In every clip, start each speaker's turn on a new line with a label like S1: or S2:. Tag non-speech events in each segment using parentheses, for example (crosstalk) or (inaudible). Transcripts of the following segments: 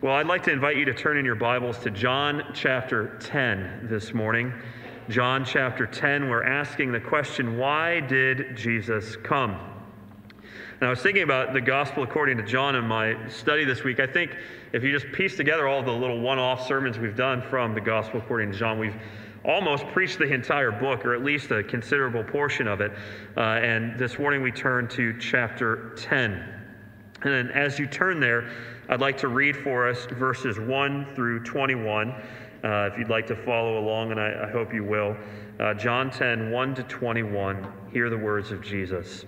S1: Well, I'd like to invite you to turn in your Bibles to John chapter 10 this morning. John chapter 10, we're asking the question why did Jesus come? And I was thinking about the gospel according to John in my study this week. I think if you just piece together all the little one off sermons we've done from the gospel according to John, we've almost preached the entire book, or at least a considerable portion of it. Uh, and this morning we turn to chapter 10. And then as you turn there, I'd like to read for us verses 1 through 21. Uh, if you'd like to follow along, and I, I hope you will. Uh, John 10, 1 to 21. Hear the words of Jesus.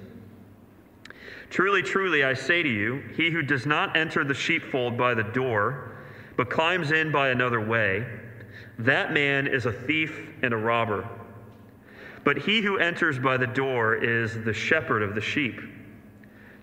S1: Truly, truly, I say to you, he who does not enter the sheepfold by the door, but climbs in by another way, that man is a thief and a robber. But he who enters by the door is the shepherd of the sheep.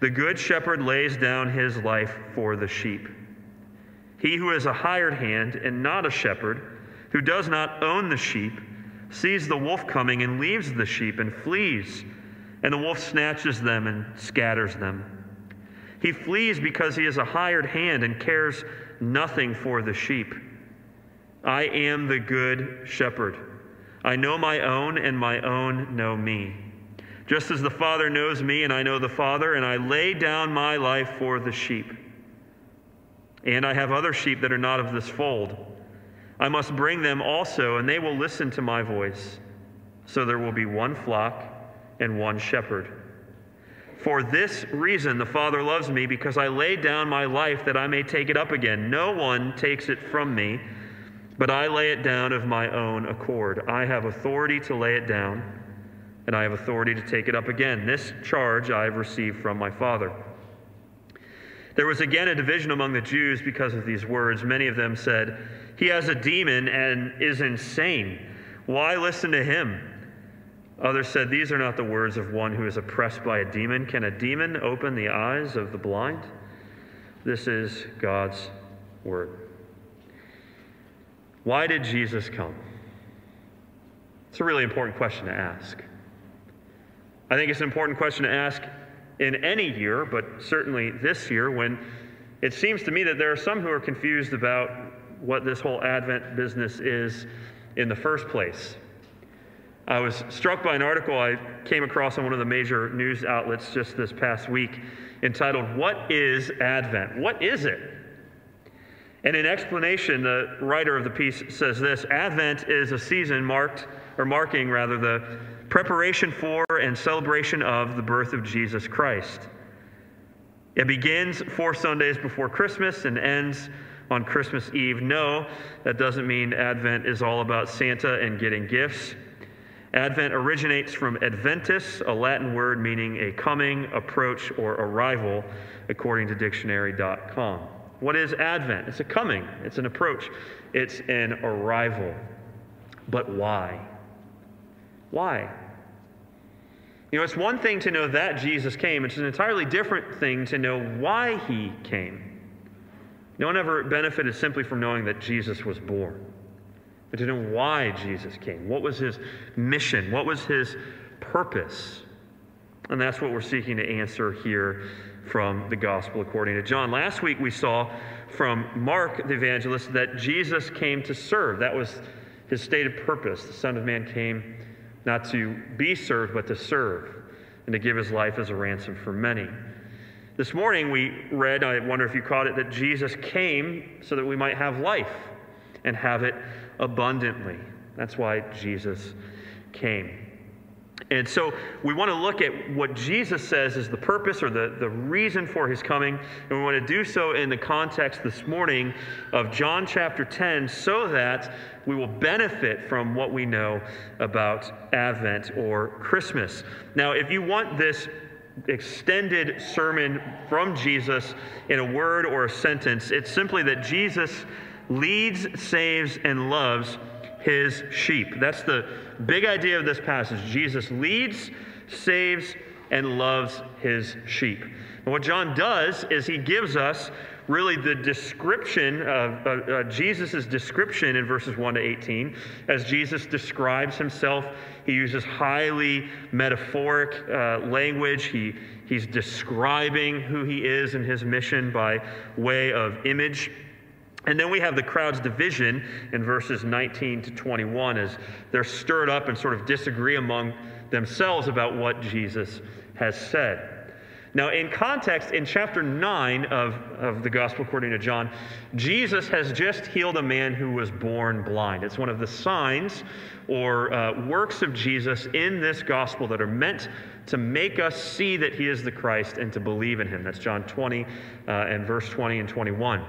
S1: The good shepherd lays down his life for the sheep. He who is a hired hand and not a shepherd, who does not own the sheep, sees the wolf coming and leaves the sheep and flees and the wolf snatches them and scatters them. He flees because he is a hired hand and cares nothing for the sheep. I am the good shepherd. I know my own, and my own know me. Just as the Father knows me, and I know the Father, and I lay down my life for the sheep. And I have other sheep that are not of this fold. I must bring them also, and they will listen to my voice. So there will be one flock and one shepherd. For this reason, the Father loves me, because I lay down my life that I may take it up again. No one takes it from me, but I lay it down of my own accord. I have authority to lay it down, and I have authority to take it up again. This charge I have received from my Father. There was again a division among the Jews because of these words. Many of them said, He has a demon and is insane. Why listen to him? Others said, These are not the words of one who is oppressed by a demon. Can a demon open the eyes of the blind? This is God's word. Why did Jesus come? It's a really important question to ask. I think it's an important question to ask in any year, but certainly this year when it seems to me that there are some who are confused about what this whole Advent business is in the first place. I was struck by an article I came across on one of the major news outlets just this past week entitled, What is Advent? What is it? And in explanation, the writer of the piece says this Advent is a season marked, or marking rather, the preparation for and celebration of the birth of Jesus Christ. It begins four Sundays before Christmas and ends on Christmas Eve. No, that doesn't mean Advent is all about Santa and getting gifts. Advent originates from adventus, a Latin word meaning a coming, approach, or arrival, according to dictionary.com. What is Advent? It's a coming, it's an approach, it's an arrival. But why? Why? You know, it's one thing to know that Jesus came, it's an entirely different thing to know why he came. No one ever benefited simply from knowing that Jesus was born but to know why Jesus came. What was his mission? What was his purpose? And that's what we're seeking to answer here from the gospel according to John. Last week we saw from Mark the evangelist that Jesus came to serve. That was his stated purpose. The Son of Man came not to be served, but to serve and to give his life as a ransom for many. This morning we read, I wonder if you caught it, that Jesus came so that we might have life and have it abundantly. That's why Jesus came. And so we want to look at what Jesus says is the purpose or the, the reason for his coming. And we want to do so in the context this morning of John chapter 10 so that we will benefit from what we know about Advent or Christmas. Now, if you want this extended sermon from Jesus in a word or a sentence, it's simply that Jesus leads, saves, and loves his sheep. That's the big idea of this passage. Jesus leads, saves, and loves his sheep. And what John does is he gives us really the description of uh, uh, Jesus' description in verses 1 to 18. As Jesus describes himself, he uses highly metaphoric uh, language. He, he's describing who he is and his mission by way of image. And then we have the crowd's division in verses 19 to 21 as they're stirred up and sort of disagree among themselves about what Jesus has said. Now, in context, in chapter 9 of, of the Gospel according to John, Jesus has just healed a man who was born blind. It's one of the signs or uh, works of Jesus in this Gospel that are meant to make us see that he is the Christ and to believe in him. That's John 20 uh, and verse 20 and 21.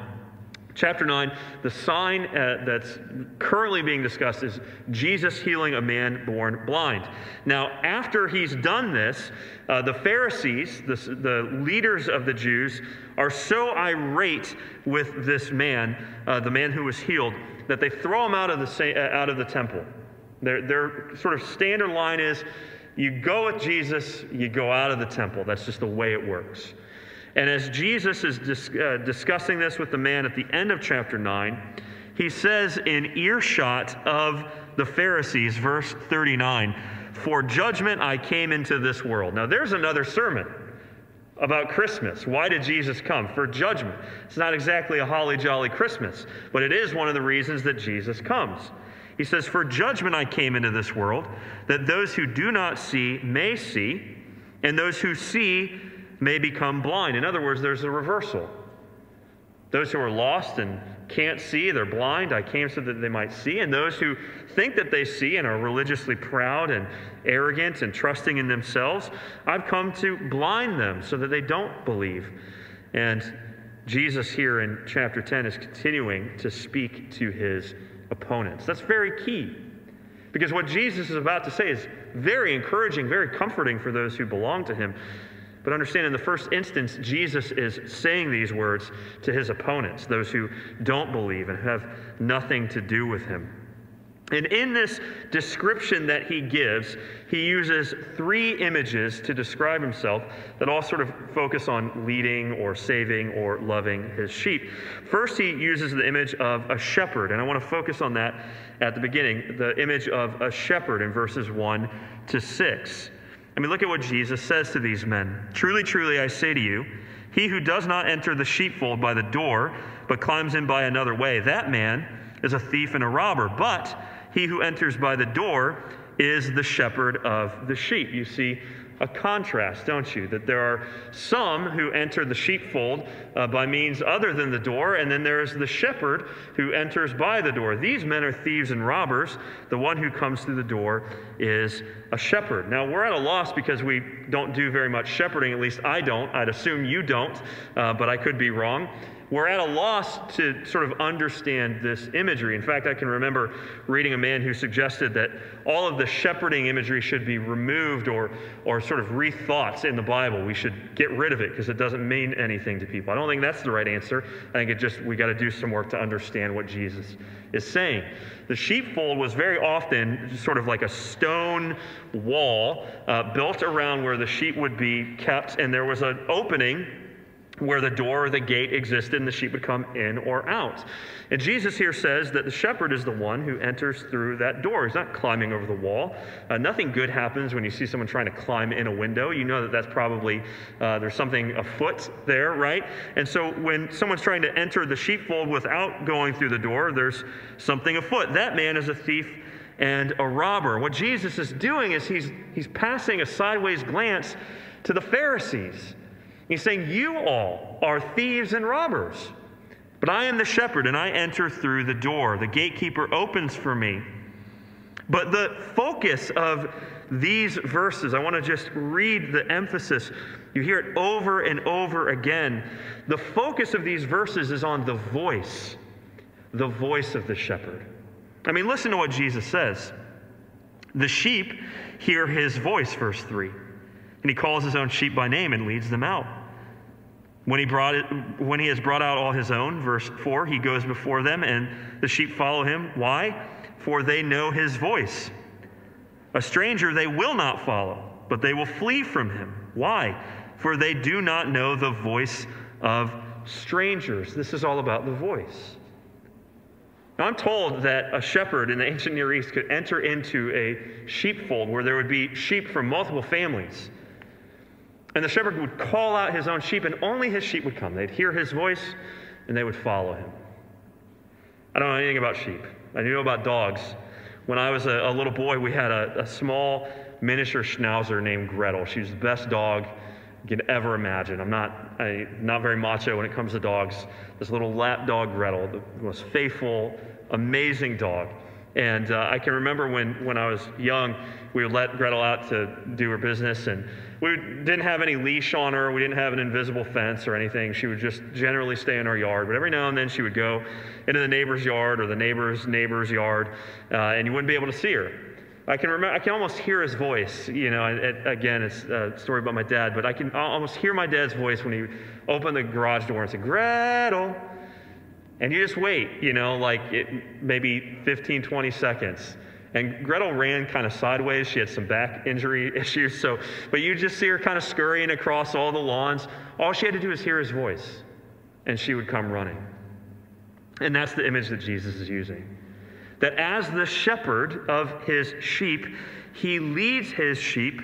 S1: Chapter 9, the sign uh, that's currently being discussed is Jesus healing a man born blind. Now, after he's done this, uh, the Pharisees, the, the, leaders of the Jews, are so irate with this man, uh, the man who was healed, that they throw him out of the, uh, out of the temple. Their, their sort of standard line is you go with Jesus, you go out of the temple. That's just the way it works. And as Jesus is dis- uh, discussing this with the man at the end of chapter 9, he says in earshot of the Pharisees, verse 39, For judgment I came into this world. Now, there's another sermon about Christmas. Why did Jesus come? For judgment. It's not exactly a holly jolly Christmas, but it is one of the reasons that Jesus comes. He says, For judgment I came into this world, that those who do not see may see, and those who see may become blind. In other words, there's a reversal. Those who are lost and can't see, they're blind. I came so that they might see. And those who think that they see and are religiously proud and arrogant and trusting in themselves, I've come to blind them so that they don't believe. And Jesus here in chapter 10 is continuing to speak to his opponents. That's very key. Because what Jesus is about to say is very encouraging, very comforting for those who belong to him. But understand, in the first instance, Jesus is saying these words to his opponents, those who don't believe and have nothing to do with him. And in this description that he gives, he uses three images to describe himself that all sort of focus on leading or saving or loving his sheep. First, he uses the image of a shepherd, and I want to focus on that at the beginning the image of a shepherd in verses 1 to 6. I mean, look at what Jesus says to these men. Truly, truly, I say to you, he who does not enter the sheepfold by the door, but climbs in by another way, that man is a thief and a robber. But he who enters by the door is the shepherd of the sheep. You see, a contrast, don't you? That there are some who enter the sheepfold uh, by means other than the door, and then there is the shepherd who enters by the door. These men are thieves and robbers. The one who comes through the door is a shepherd. Now, we're at a loss because we don't do very much shepherding, at least I don't. I'd assume you don't, uh, but I could be wrong we're at a loss to sort of understand this imagery. In fact, I can remember reading a man who suggested that all of the shepherding imagery should be removed or, or sort of rethoughts in the Bible. We should get rid of it because it doesn't mean anything to people. I don't think that's the right answer. I think it just, we got to do some work to understand what Jesus is saying. The sheepfold was very often sort of like a stone wall uh, built around where the sheep would be kept, and there was an opening where the door or the gate existed and the sheep would come in or out. And Jesus here says that the shepherd is the one who enters through that door. He's not climbing over the wall. Uh, nothing good happens when you see someone trying to climb in a window. You know that that's probably, uh, there's something afoot there, right? And so when someone's trying to enter the sheepfold without going through the door, there's something afoot. That man is a thief and a robber. What Jesus is doing is he's, he's passing a sideways glance to the Pharisees He's saying, You all are thieves and robbers. But I am the shepherd, and I enter through the door. The gatekeeper opens for me. But the focus of these verses, I want to just read the emphasis. You hear it over and over again. The focus of these verses is on the voice, the voice of the shepherd. I mean, listen to what Jesus says. The sheep hear his voice, verse 3. And he calls his own sheep by name and leads them out. When he, brought it, when he has brought out all his own, verse 4, he goes before them, and the sheep follow him. Why? For they know his voice. A stranger they will not follow, but they will flee from him. Why? For they do not know the voice of strangers. This is all about the voice. Now, I'm told that a shepherd in the ancient Near East could enter into a sheepfold where there would be sheep from multiple families. And the shepherd would call out his own sheep, and only his sheep would come. They'd hear his voice, and they would follow him. I don't know anything about sheep. I know about dogs. When I was a, a little boy, we had a, a, small miniature schnauzer named Gretel. She was the best dog you could ever imagine. I'm not, I, not very macho when it comes to dogs. This little lap dog, Gretel, the most faithful, amazing dog. And uh, I can remember when, when I was young, we would let Gretel out to do her business, and we didn't have any leash on her. We didn't have an invisible fence or anything. She would just generally stay in our yard. But every now and then she would go into the neighbor's yard or the neighbor's neighbor's yard, uh, and you wouldn't be able to see her. I can remember, I can almost hear his voice. You know, it, again, it's a story about my dad, but I can almost hear my dad's voice when he opened the garage door and said, Gretel. And you just wait, you know, like it, maybe 15, 20 seconds. And Gretel ran kind of sideways. She had some back injury (laughs) issues. So, but you just see her kind of scurrying across all the lawns. All she had to do was hear his voice, and she would come running. And that's the image that Jesus is using. That as the shepherd of his sheep, he leads his sheep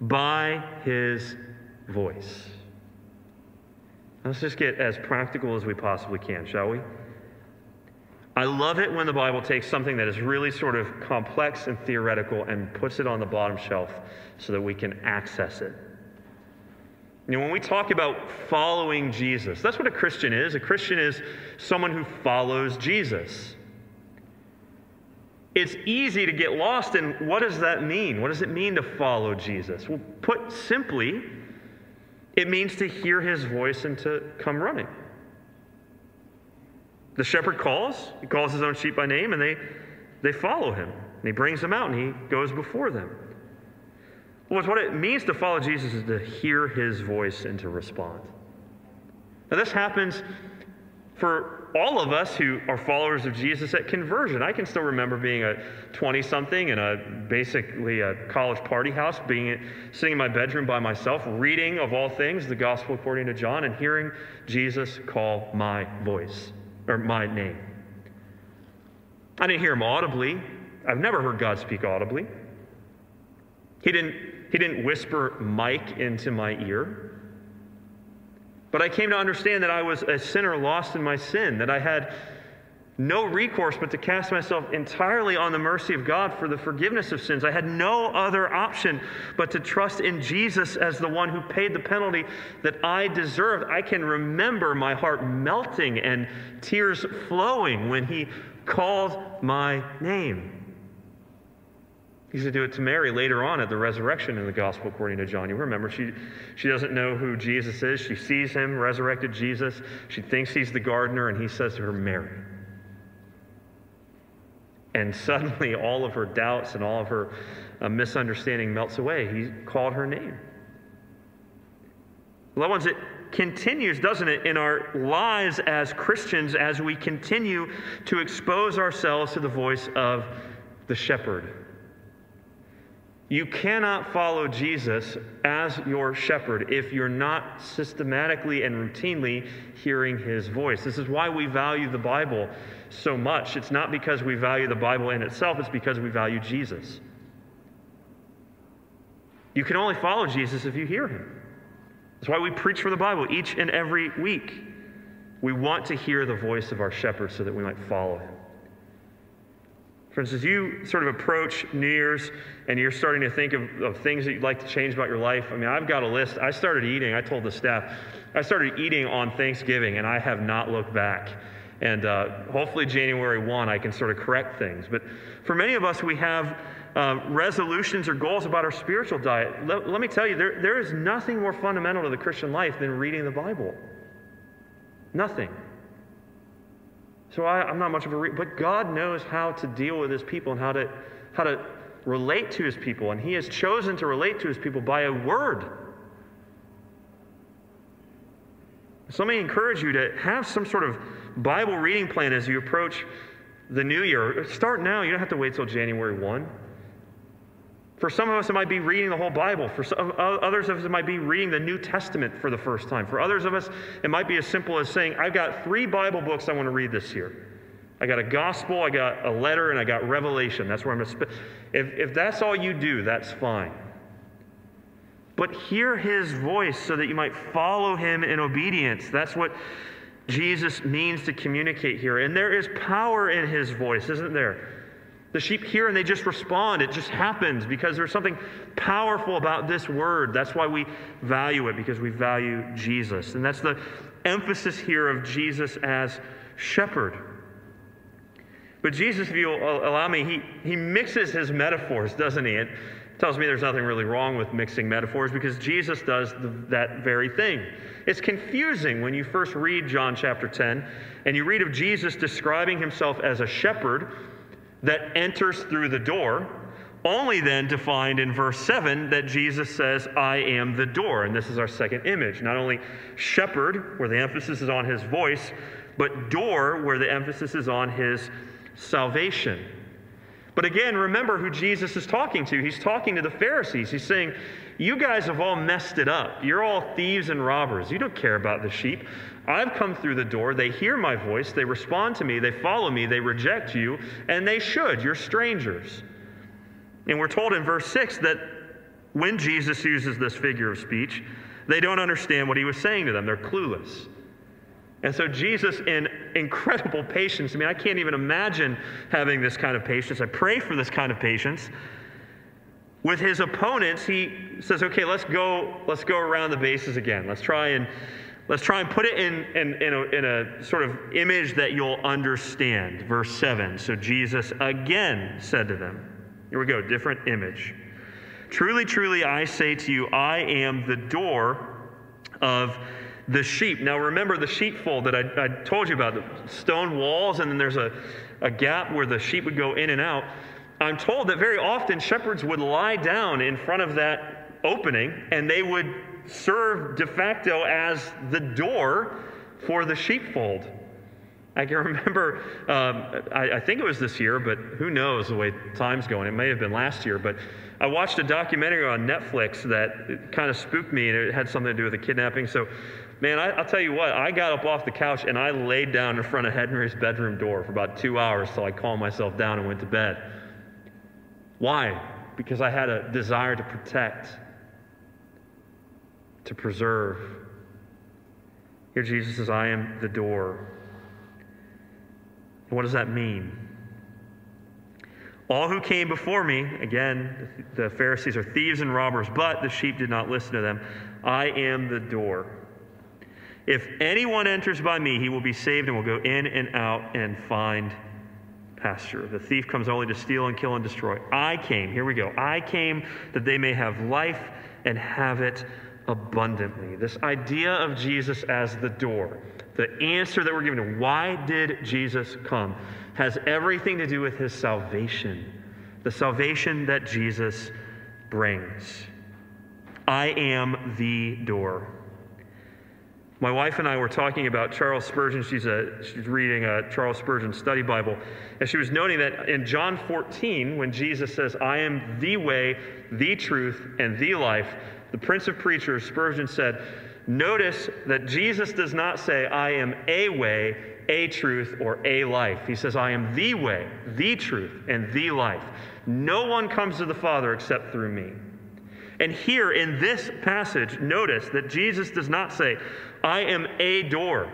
S1: by his voice. Let's just get as practical as we possibly can, shall we? I love it when the Bible takes something that is really sort of complex and theoretical and puts it on the bottom shelf so that we can access it. You know, when we talk about following Jesus, that's what a Christian is. A Christian is someone who follows Jesus. It's easy to get lost in what does that mean? What does it mean to follow Jesus? Well, put simply, it means to hear his voice and to come running. The shepherd calls, he calls his own sheep by name, and they, they follow him. And he brings them out and he goes before them. Well, what it means to follow Jesus is to hear his voice and to respond. Now, this happens for all of us who are followers of Jesus at conversion. I can still remember being a 20 something in a basically a college party house, being sitting in my bedroom by myself, reading of all things the gospel according to John, and hearing Jesus call my voice or my name. I didn't hear him audibly. I've never heard God speak audibly. He didn't, he didn't whisper Mike into my ear. But I came to understand that I was a sinner lost in my sin, that I had no recourse but to cast myself entirely on the mercy of God for the forgiveness of sins. I had no other option but to trust in Jesus as the one who paid the penalty that I deserved. I can remember my heart melting and tears flowing when he called my name. He used to do it to Mary later on at the resurrection in the gospel according to John. You remember, she, she doesn't know who Jesus is. She sees him, resurrected Jesus. She thinks he's the gardener, and he says to her, Mary. And suddenly, all of her doubts and all of her uh, misunderstanding melts away. He called her name. Loved ones, it continues, doesn't it, in our lives as Christians as we continue to expose ourselves to the voice of the shepherd. You cannot follow Jesus as your shepherd if you're not systematically and routinely hearing his voice. This is why we value the Bible so much. It's not because we value the Bible in itself, it's because we value Jesus. You can only follow Jesus if you hear him. That's why we preach from the Bible each and every week. We want to hear the voice of our shepherd so that we might follow him. Friends, as you sort of approach New Year's and you're starting to think of, of things that you'd like to change about your life, I mean, I've got a list. I started eating, I told the staff, I started eating on Thanksgiving and I have not looked back. And uh, hopefully, January 1, I can sort of correct things. But for many of us, we have uh, resolutions or goals about our spiritual diet. Let, let me tell you, there, there is nothing more fundamental to the Christian life than reading the Bible. Nothing. So I, am not much of a, re- but God knows how to deal with his people and how to, how to relate to his people. And he has chosen to relate to his people by a word. So let me encourage you to have some sort of Bible reading plan as you approach the new year. Start now. You don't have to wait till January 1. For some of us, it might be reading the whole Bible. For some, others of us, it might be reading the New Testament for the first time. For others of us, it might be as simple as saying, I've got three Bible books I want to read this year. I got a gospel, I got a letter, and I got Revelation. That's where I'm going to spend. If, if that's all you do, that's fine. But hear his voice so that you might follow him in obedience. That's what Jesus means to communicate here. And there is power in his voice, isn't there? The sheep hear and they just respond. It just happens because there's something powerful about this word. That's why we value it, because we value Jesus. And that's the emphasis here of Jesus as shepherd. But Jesus, if you'll allow me, he, he mixes his metaphors, doesn't he? It tells me there's nothing really wrong with mixing metaphors because Jesus does the, that very thing. It's confusing when you first read John chapter 10 and you read of Jesus describing himself as a shepherd that enters through the door, only then to find in verse 7 that Jesus says, I am the door. And this is our second image. Not only shepherd, where the emphasis is on his voice, but door, where the emphasis is on his salvation. But again, remember who Jesus is talking to. He's talking to the Pharisees. He's saying, You guys have all messed it up. You're all thieves and robbers. You don't care about the sheep. I've come through the door. They hear my voice. They respond to me. They follow me. They reject you. And they should. You're strangers. And we're told in verse 6 that when Jesus uses this figure of speech, they don't understand what he was saying to them. They're clueless. And so, Jesus, in incredible patience, I mean, I can't even imagine having this kind of patience. I pray for this kind of patience. With his opponents, he says, okay, let's go, let's go around the bases again. Let's try and Let's try and put it in, in, in, a, in a sort of image that you'll understand. Verse 7. So Jesus again said to them, Here we go, different image. Truly, truly, I say to you, I am the door of the sheep. Now, remember the sheepfold that I, I told you about the stone walls, and then there's a, a gap where the sheep would go in and out. I'm told that very often shepherds would lie down in front of that opening and they would serve de facto as the door for the sheepfold. I can (laughs) remember, um, I, I, think it was this year, but who knows the way time's going. It may have been last year, but I watched a documentary on Netflix that kind of spooked me and it had something to do with the kidnapping. So, man, I, will tell you what, I got up off the couch and I laid down in front of Henry's bedroom door for about two hours till I calmed myself down and went to bed. Why? Because I had a desire to protect to preserve. Here Jesus says, I am the door. what does that mean? All who came before me, again, the Pharisees are thieves and robbers, but the sheep did not listen to them. I am the door. If anyone enters by me, he will be saved and will go in and out and find pasture. The thief comes only to steal and kill and destroy. I came, here we go. I came that they may have life and have it abundantly. This idea of Jesus as the door, the answer that we're given to why did Jesus come, has everything to do with his salvation, the salvation that Jesus brings. I am the door. My wife and I were talking about Charles Spurgeon. She's, a, she's reading a Charles Spurgeon study Bible. And she was noting that in John 14, when Jesus says, I am the way, the truth, and the life, the Prince of Preachers, Spurgeon said, Notice that Jesus does not say, I am a way, a truth, or a life. He says, I am the way, the truth, and the life. No one comes to the Father except through me. And here in this passage, notice that Jesus does not say, I am a door.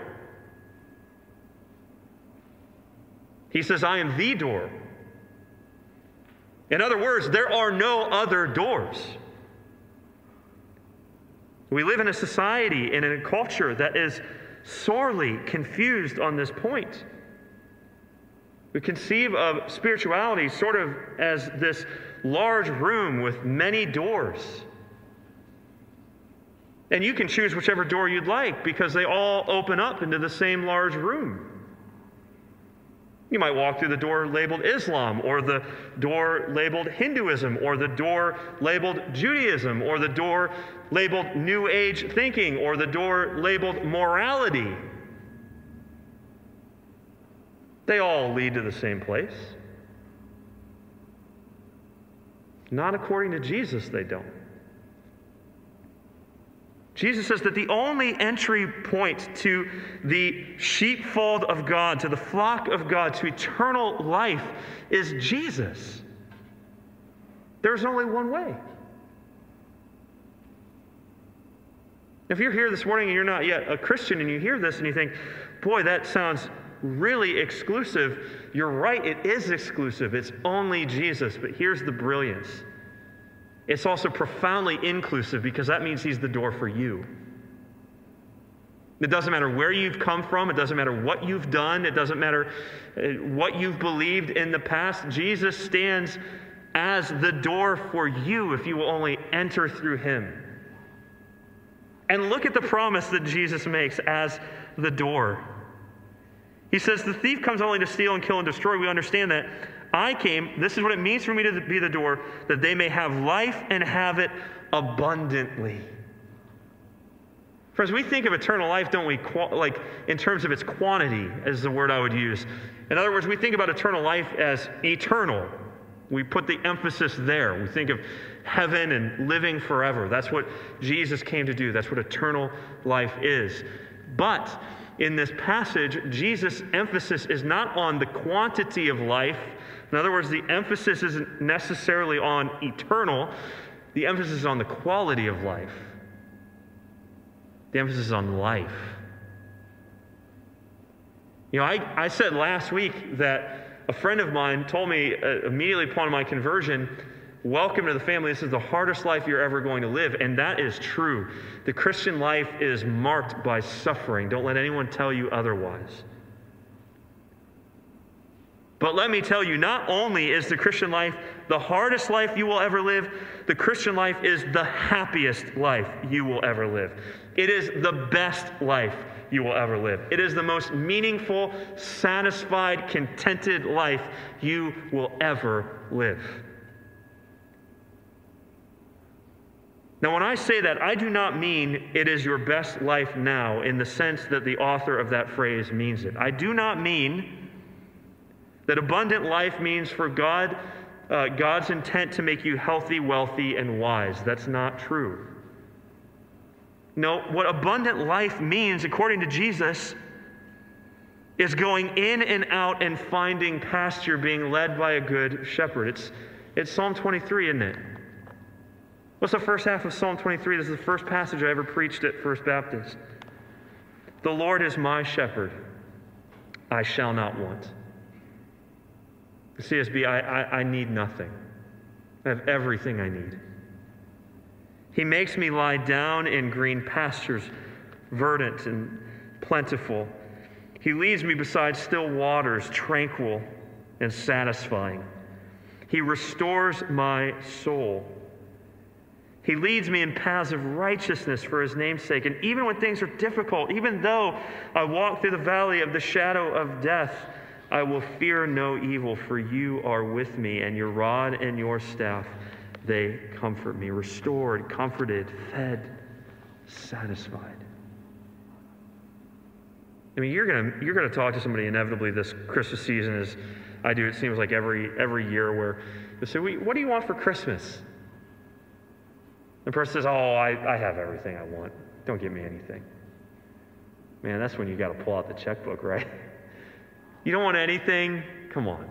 S1: He says, I am the door. In other words, there are no other doors. We live in a society and in a culture that is sorely confused on this point. We conceive of spirituality sort of as this large room with many doors. And you can choose whichever door you'd like because they all open up into the same large room. You might walk through the door labeled Islam, or the door labeled Hinduism, or the door labeled Judaism, or the door labeled New Age thinking, or the door labeled morality. They all lead to the same place. Not according to Jesus, they don't. Jesus says that the only entry point to the sheepfold of God, to the flock of God, to eternal life is Jesus. There's only one way. If you're here this morning and you're not yet a Christian and you hear this and you think, boy, that sounds really exclusive, you're right, it is exclusive. It's only Jesus. But here's the brilliance it's also profoundly inclusive because that means He's the door for you. It doesn't matter where you've come from. It doesn't matter what you've done. It doesn't matter uh, what you've believed in the past. Jesus stands as the door for you if you will only enter through him. And look at the promise that Jesus makes as the door. He says, The thief comes only to steal and kill and destroy. We understand that. I came, this is what it means for me to be the door, that they may have life and have it abundantly. Friends, we think of eternal life, don't we, like in terms of its quantity, as the word I would use. In other words, we think about eternal life as eternal. We put the emphasis there. We think of heaven and living forever. That's what Jesus came to do. That's what eternal life is. But in this passage, Jesus' emphasis is not on the quantity of life in other words, the emphasis isn't necessarily on eternal, the emphasis is on the quality of life. The emphasis is on life. You know, I, I said last week that a friend of mine told me uh, immediately upon my conversion, Welcome to the family. This is the hardest life you're ever going to live. And that is true. The Christian life is marked by suffering. Don't let anyone tell you otherwise. But let me tell you, not only is the Christian life the hardest life you will ever live, the Christian life is the happiest life you will ever live. It is the best life you will ever live. It is the most meaningful, satisfied, contented life you will ever live. Now, when I say that, I do not mean it is your best life now in the sense that the author of that phrase means it. I do not mean that abundant life means for God, uh, God's intent to make you healthy, wealthy, and wise. That's not true. No, what abundant life means, according to Jesus, is going in and out and finding pasture, being led by a good shepherd. It's, it's Psalm 23, isn't it? What's the first half of Psalm 23? This is the first passage I ever preached at First Baptist. The Lord is my shepherd, I shall not want. CSB, I, I, I need nothing. I have everything I need. He makes me lie down in green pastures, verdant and plentiful. He leads me beside still waters, tranquil and satisfying. He restores my soul. He leads me in paths of righteousness for his name's sake. And even when things are difficult, even though I walk through the valley of the shadow of death, I will fear no evil, for you are with me, and your rod and your staff, they comfort me. Restored, comforted, fed, satisfied. I mean, you're gonna you're gonna talk to somebody inevitably this Christmas season, as I do. It seems like every every year, where they say, "What do you want for Christmas?" The person says, "Oh, I, I have everything I want. Don't give me anything." Man, that's when you got to pull out the checkbook, right? (laughs) You don't want anything? Come on.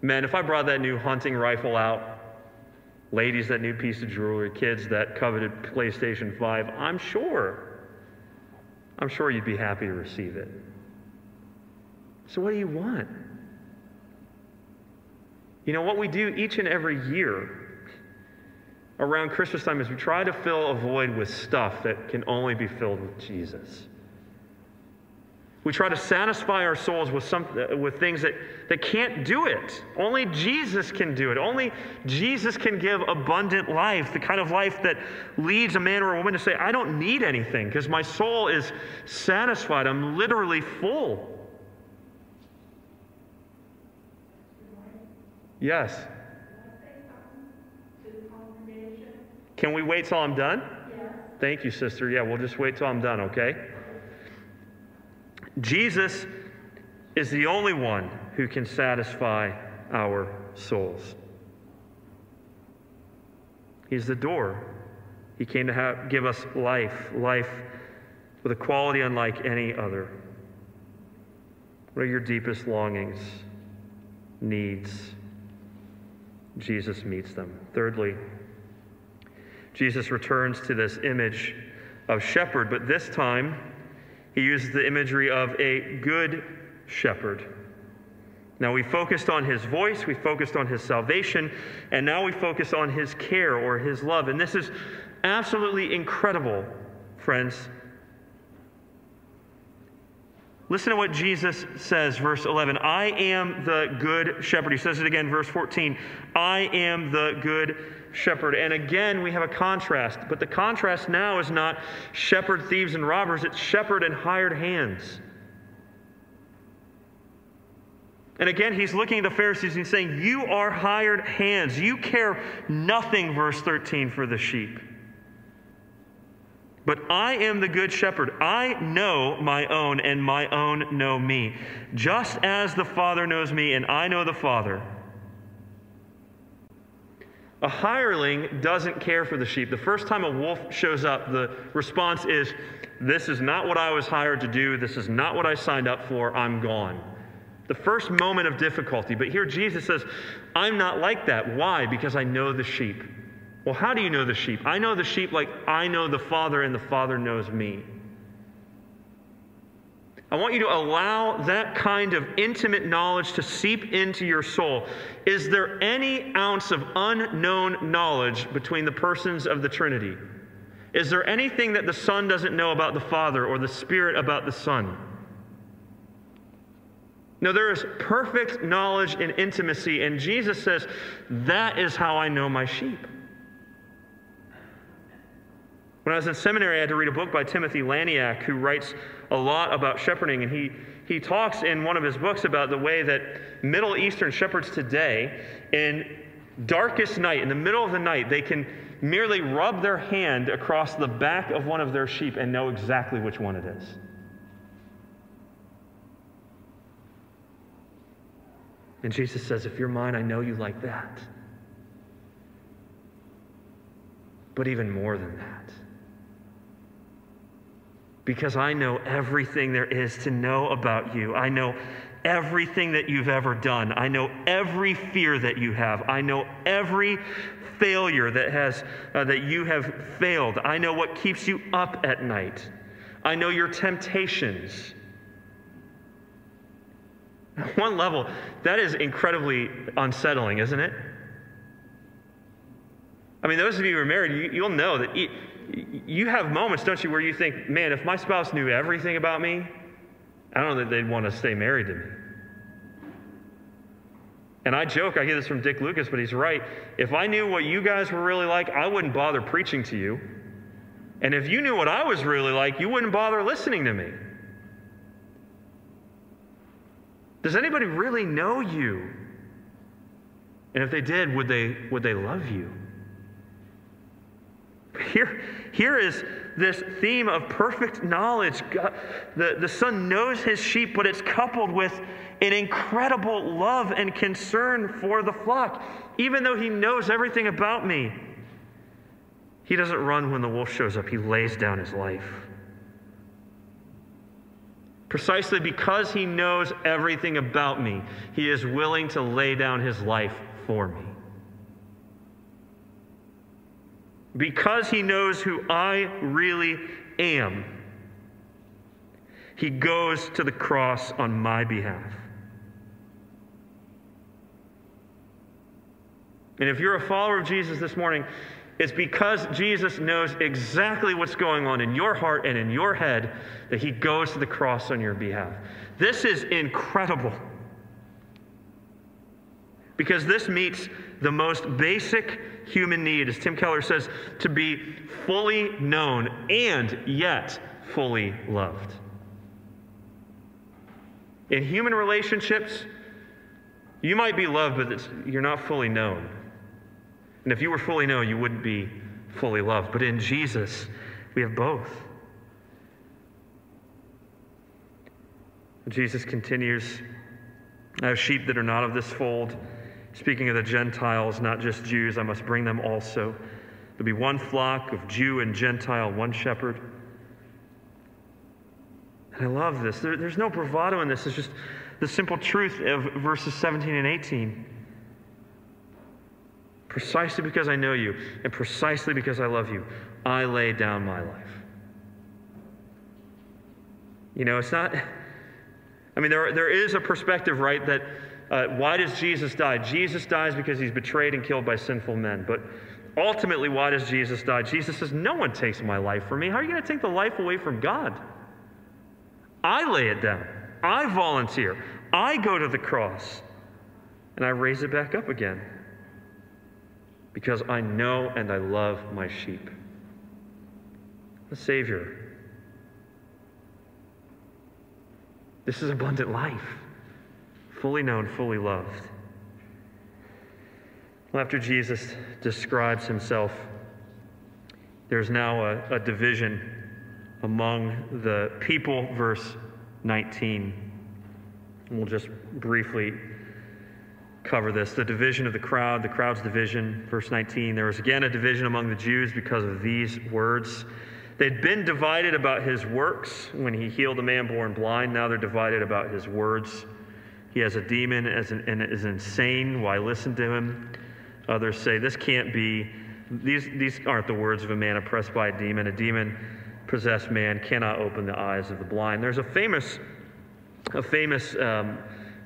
S1: Men, if I brought that new hunting rifle out, ladies, that new piece of jewelry, kids, that coveted PlayStation 5, I'm sure, I'm sure you'd be happy to receive it. So, what do you want? You know, what we do each and every year around Christmas time is we try to fill a void with stuff that can only be filled with Jesus. We try to satisfy our souls with, some, with things that, that can't do it. Only Jesus can do it. Only Jesus can give abundant life, the kind of life that leads a man or a woman to say, I don't need anything because my soul is satisfied. I'm literally full. Yes. Can we wait till I'm done?
S2: Yes.
S1: Thank you, sister. Yeah, we'll just wait till I'm done, okay? Jesus is the only one who can satisfy our souls. He's the door. He came to have, give us life, life with a quality unlike any other. What are your deepest longings, needs? Jesus meets them. Thirdly, Jesus returns to this image of shepherd, but this time he uses the imagery of a good shepherd. Now, we focused on his voice, we focused on his salvation, and now we focus on his care or his love. And this is absolutely incredible, friends. Listen to what Jesus says, verse 11. I am the good shepherd. He says it again, verse 14. I am the good shepherd. And again, we have a contrast. But the contrast now is not shepherd, thieves, and robbers, it's shepherd and hired hands. And again, he's looking at the Pharisees and saying, You are hired hands. You care nothing, verse 13, for the sheep. But I am the good shepherd. I know my own, and my own know me. Just as the Father knows me, and I know the Father. A hireling doesn't care for the sheep. The first time a wolf shows up, the response is, This is not what I was hired to do. This is not what I signed up for. I'm gone. The first moment of difficulty. But here Jesus says, I'm not like that. Why? Because I know the sheep. Well, how do you know the sheep? I know the sheep like I know the Father, and the Father knows me. I want you to allow that kind of intimate knowledge to seep into your soul. Is there any ounce of unknown knowledge between the persons of the Trinity? Is there anything that the Son doesn't know about the Father or the Spirit about the Son? No, there is perfect knowledge and intimacy, and Jesus says, That is how I know my sheep. When I was in seminary, I had to read a book by Timothy Laniak, who writes a lot about shepherding. And he, he talks in one of his books about the way that Middle Eastern shepherds today, in darkest night, in the middle of the night, they can merely rub their hand across the back of one of their sheep and know exactly which one it is. And Jesus says, If you're mine, I know you like that. But even more than that, because I know everything there is to know about you. I know everything that you've ever done. I know every fear that you have. I know every failure that has uh, that you have failed. I know what keeps you up at night. I know your temptations. At one level, that is incredibly unsettling, isn't it? I mean, those of you who are married, you, will know that you have moments, don't you, where you think, man, if my spouse knew everything about me, I don't know that they'd want to stay married to me. And I joke, I hear this from Dick Lucas, but he's right. If I knew what you guys were really like, I wouldn't bother preaching to you. And if you knew what I was really like, you wouldn't bother listening to me. Does anybody really know you? And if they did, would they, would they love you? Here, here is this theme of perfect knowledge. God, the, the Son knows his sheep, but it's coupled with an incredible love and concern for the flock. Even though he knows everything about me, he doesn't run when the wolf shows up, he lays down his life. Precisely because he knows everything about me, he is willing to lay down his life for me. Because he knows who I really am, he goes to the cross on my behalf. And if you're a follower of Jesus this morning, it's because Jesus knows exactly what's going on in your heart and in your head that he goes to the cross on your behalf. This is incredible. Because this meets the most basic human need, as Tim Keller says, to be fully known and yet fully loved. In human relationships, you might be loved, but you're not fully known. And if you were fully known, you wouldn't be fully loved. But in Jesus, we have both. Jesus continues I have sheep that are not of this fold. Speaking of the Gentiles, not just Jews, I must bring them also. There'll be one flock of Jew and Gentile, one shepherd. And I love this. There, there's no bravado in this. It's just the simple truth of verses 17 and 18 precisely because I know you and precisely because I love you, I lay down my life. You know, it's not, I mean, there, there is a perspective, right, that uh, why does Jesus die? Jesus dies because he's betrayed and killed by sinful men. But ultimately, why does Jesus die? Jesus says, No one takes my life from me. How are you going to take the life away from God? I lay it down, I volunteer, I go to the cross, and I raise it back up again because I know and I love my sheep. The Savior. This is abundant life, fully known, fully loved. Well, after Jesus describes himself, there's now a, a division among the people, verse 19. And we'll just briefly cover this the division of the crowd, the crowd's division. Verse 19 there was again a division among the Jews because of these words. They'd been divided about his works when he healed a man born blind. Now they're divided about his words. He has a demon and is insane. Why listen to him? Others say, This can't be. These, these aren't the words of a man oppressed by a demon. A demon possessed man cannot open the eyes of the blind. There's a famous, a famous um,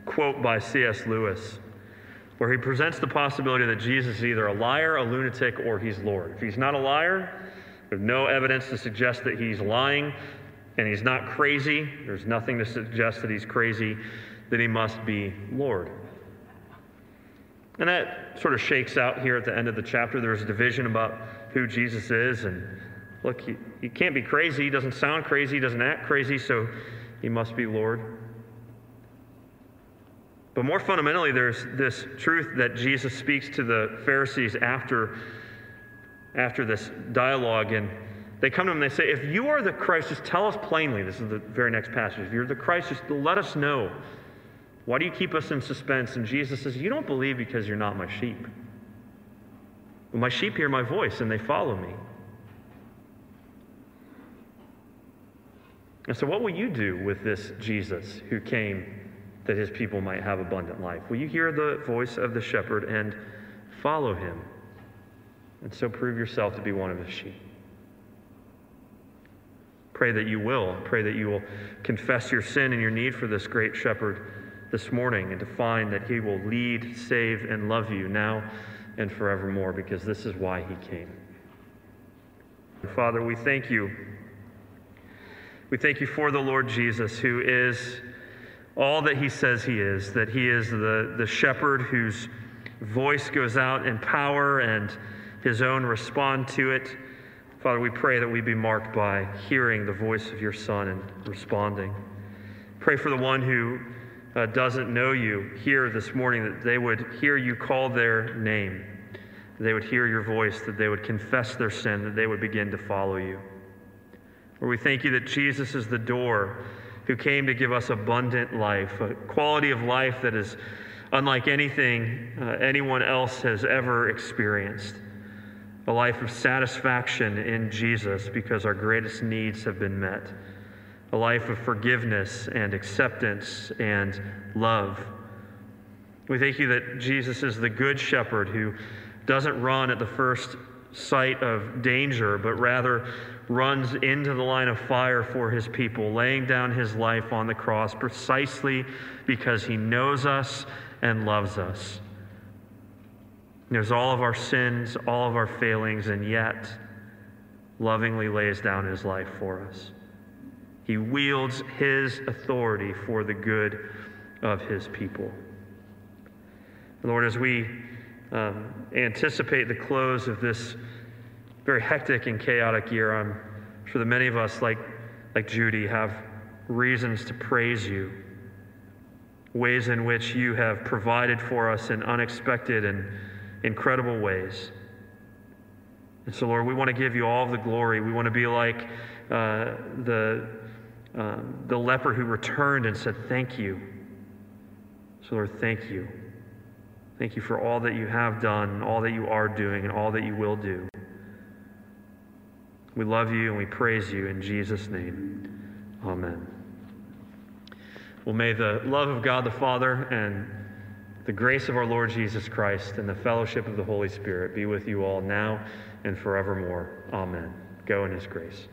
S1: quote by C.S. Lewis where he presents the possibility that Jesus is either a liar, a lunatic, or he's Lord. If he's not a liar, there's no evidence to suggest that he's lying, and he's not crazy, there's nothing to suggest that he's crazy, then he must be Lord. And that sort of shakes out here at the end of the chapter. There's a division about who Jesus is, and look, he, he can't be crazy, he doesn't sound crazy, he doesn't act crazy, so he must be Lord. But more fundamentally, there's this truth that Jesus speaks to the Pharisees after, after this dialogue. And they come to him and they say, If you are the Christ, just tell us plainly. This is the very next passage. If you're the Christ, just let us know. Why do you keep us in suspense? And Jesus says, You don't believe because you're not my sheep. Well, my sheep hear my voice and they follow me. And so, what will you do with this Jesus who came that his people might have abundant life. Will you hear the voice of the shepherd and follow him? And so prove yourself to be one of his sheep. Pray that you will. Pray that you will confess your sin and your need for this great shepherd this morning and to find that he will lead, save, and love you now and forevermore because this is why he came. Father, we thank you. We thank you for the Lord Jesus, who is all that he says he is, that he is the, the shepherd whose voice goes out in power and his own respond to it. Father, we pray that we be marked by hearing the voice of your Son and responding. Pray for the one who uh, doesn't know you here this morning, that they would hear you call their name, they would hear your voice, that they would confess their sin, that they would begin to follow you. Lord, we thank you that Jesus is the door who came to give us abundant life, a quality of life that is unlike anything uh, anyone else has ever experienced. A life of satisfaction in Jesus because our greatest needs have been met. A life of forgiveness and acceptance and love. We thank you that Jesus is the good shepherd who doesn't run at the first sight of danger, but rather runs into the line of fire for his people, laying down his life on the cross precisely because he knows us and loves us. knows all of our sins, all of our failings, and yet lovingly lays down his life for us. He wields his authority for the good of his people. Lord, as we um, anticipate the close of this very hectic and chaotic year, I'm sure that many of us, like, like Judy, have reasons to praise you, ways in which you have provided for us in unexpected and incredible ways. And so, Lord, we want to give you all the glory. We want to be like uh, the, uh, the leper who returned and said, Thank you. So, Lord, thank you. Thank you for all that you have done, all that you are doing, and all that you will do. We love you and we praise you in Jesus' name. Amen. Well, may the love of God the Father and the grace of our Lord Jesus Christ and the fellowship of the Holy Spirit be with you all now and forevermore. Amen. Go in his grace.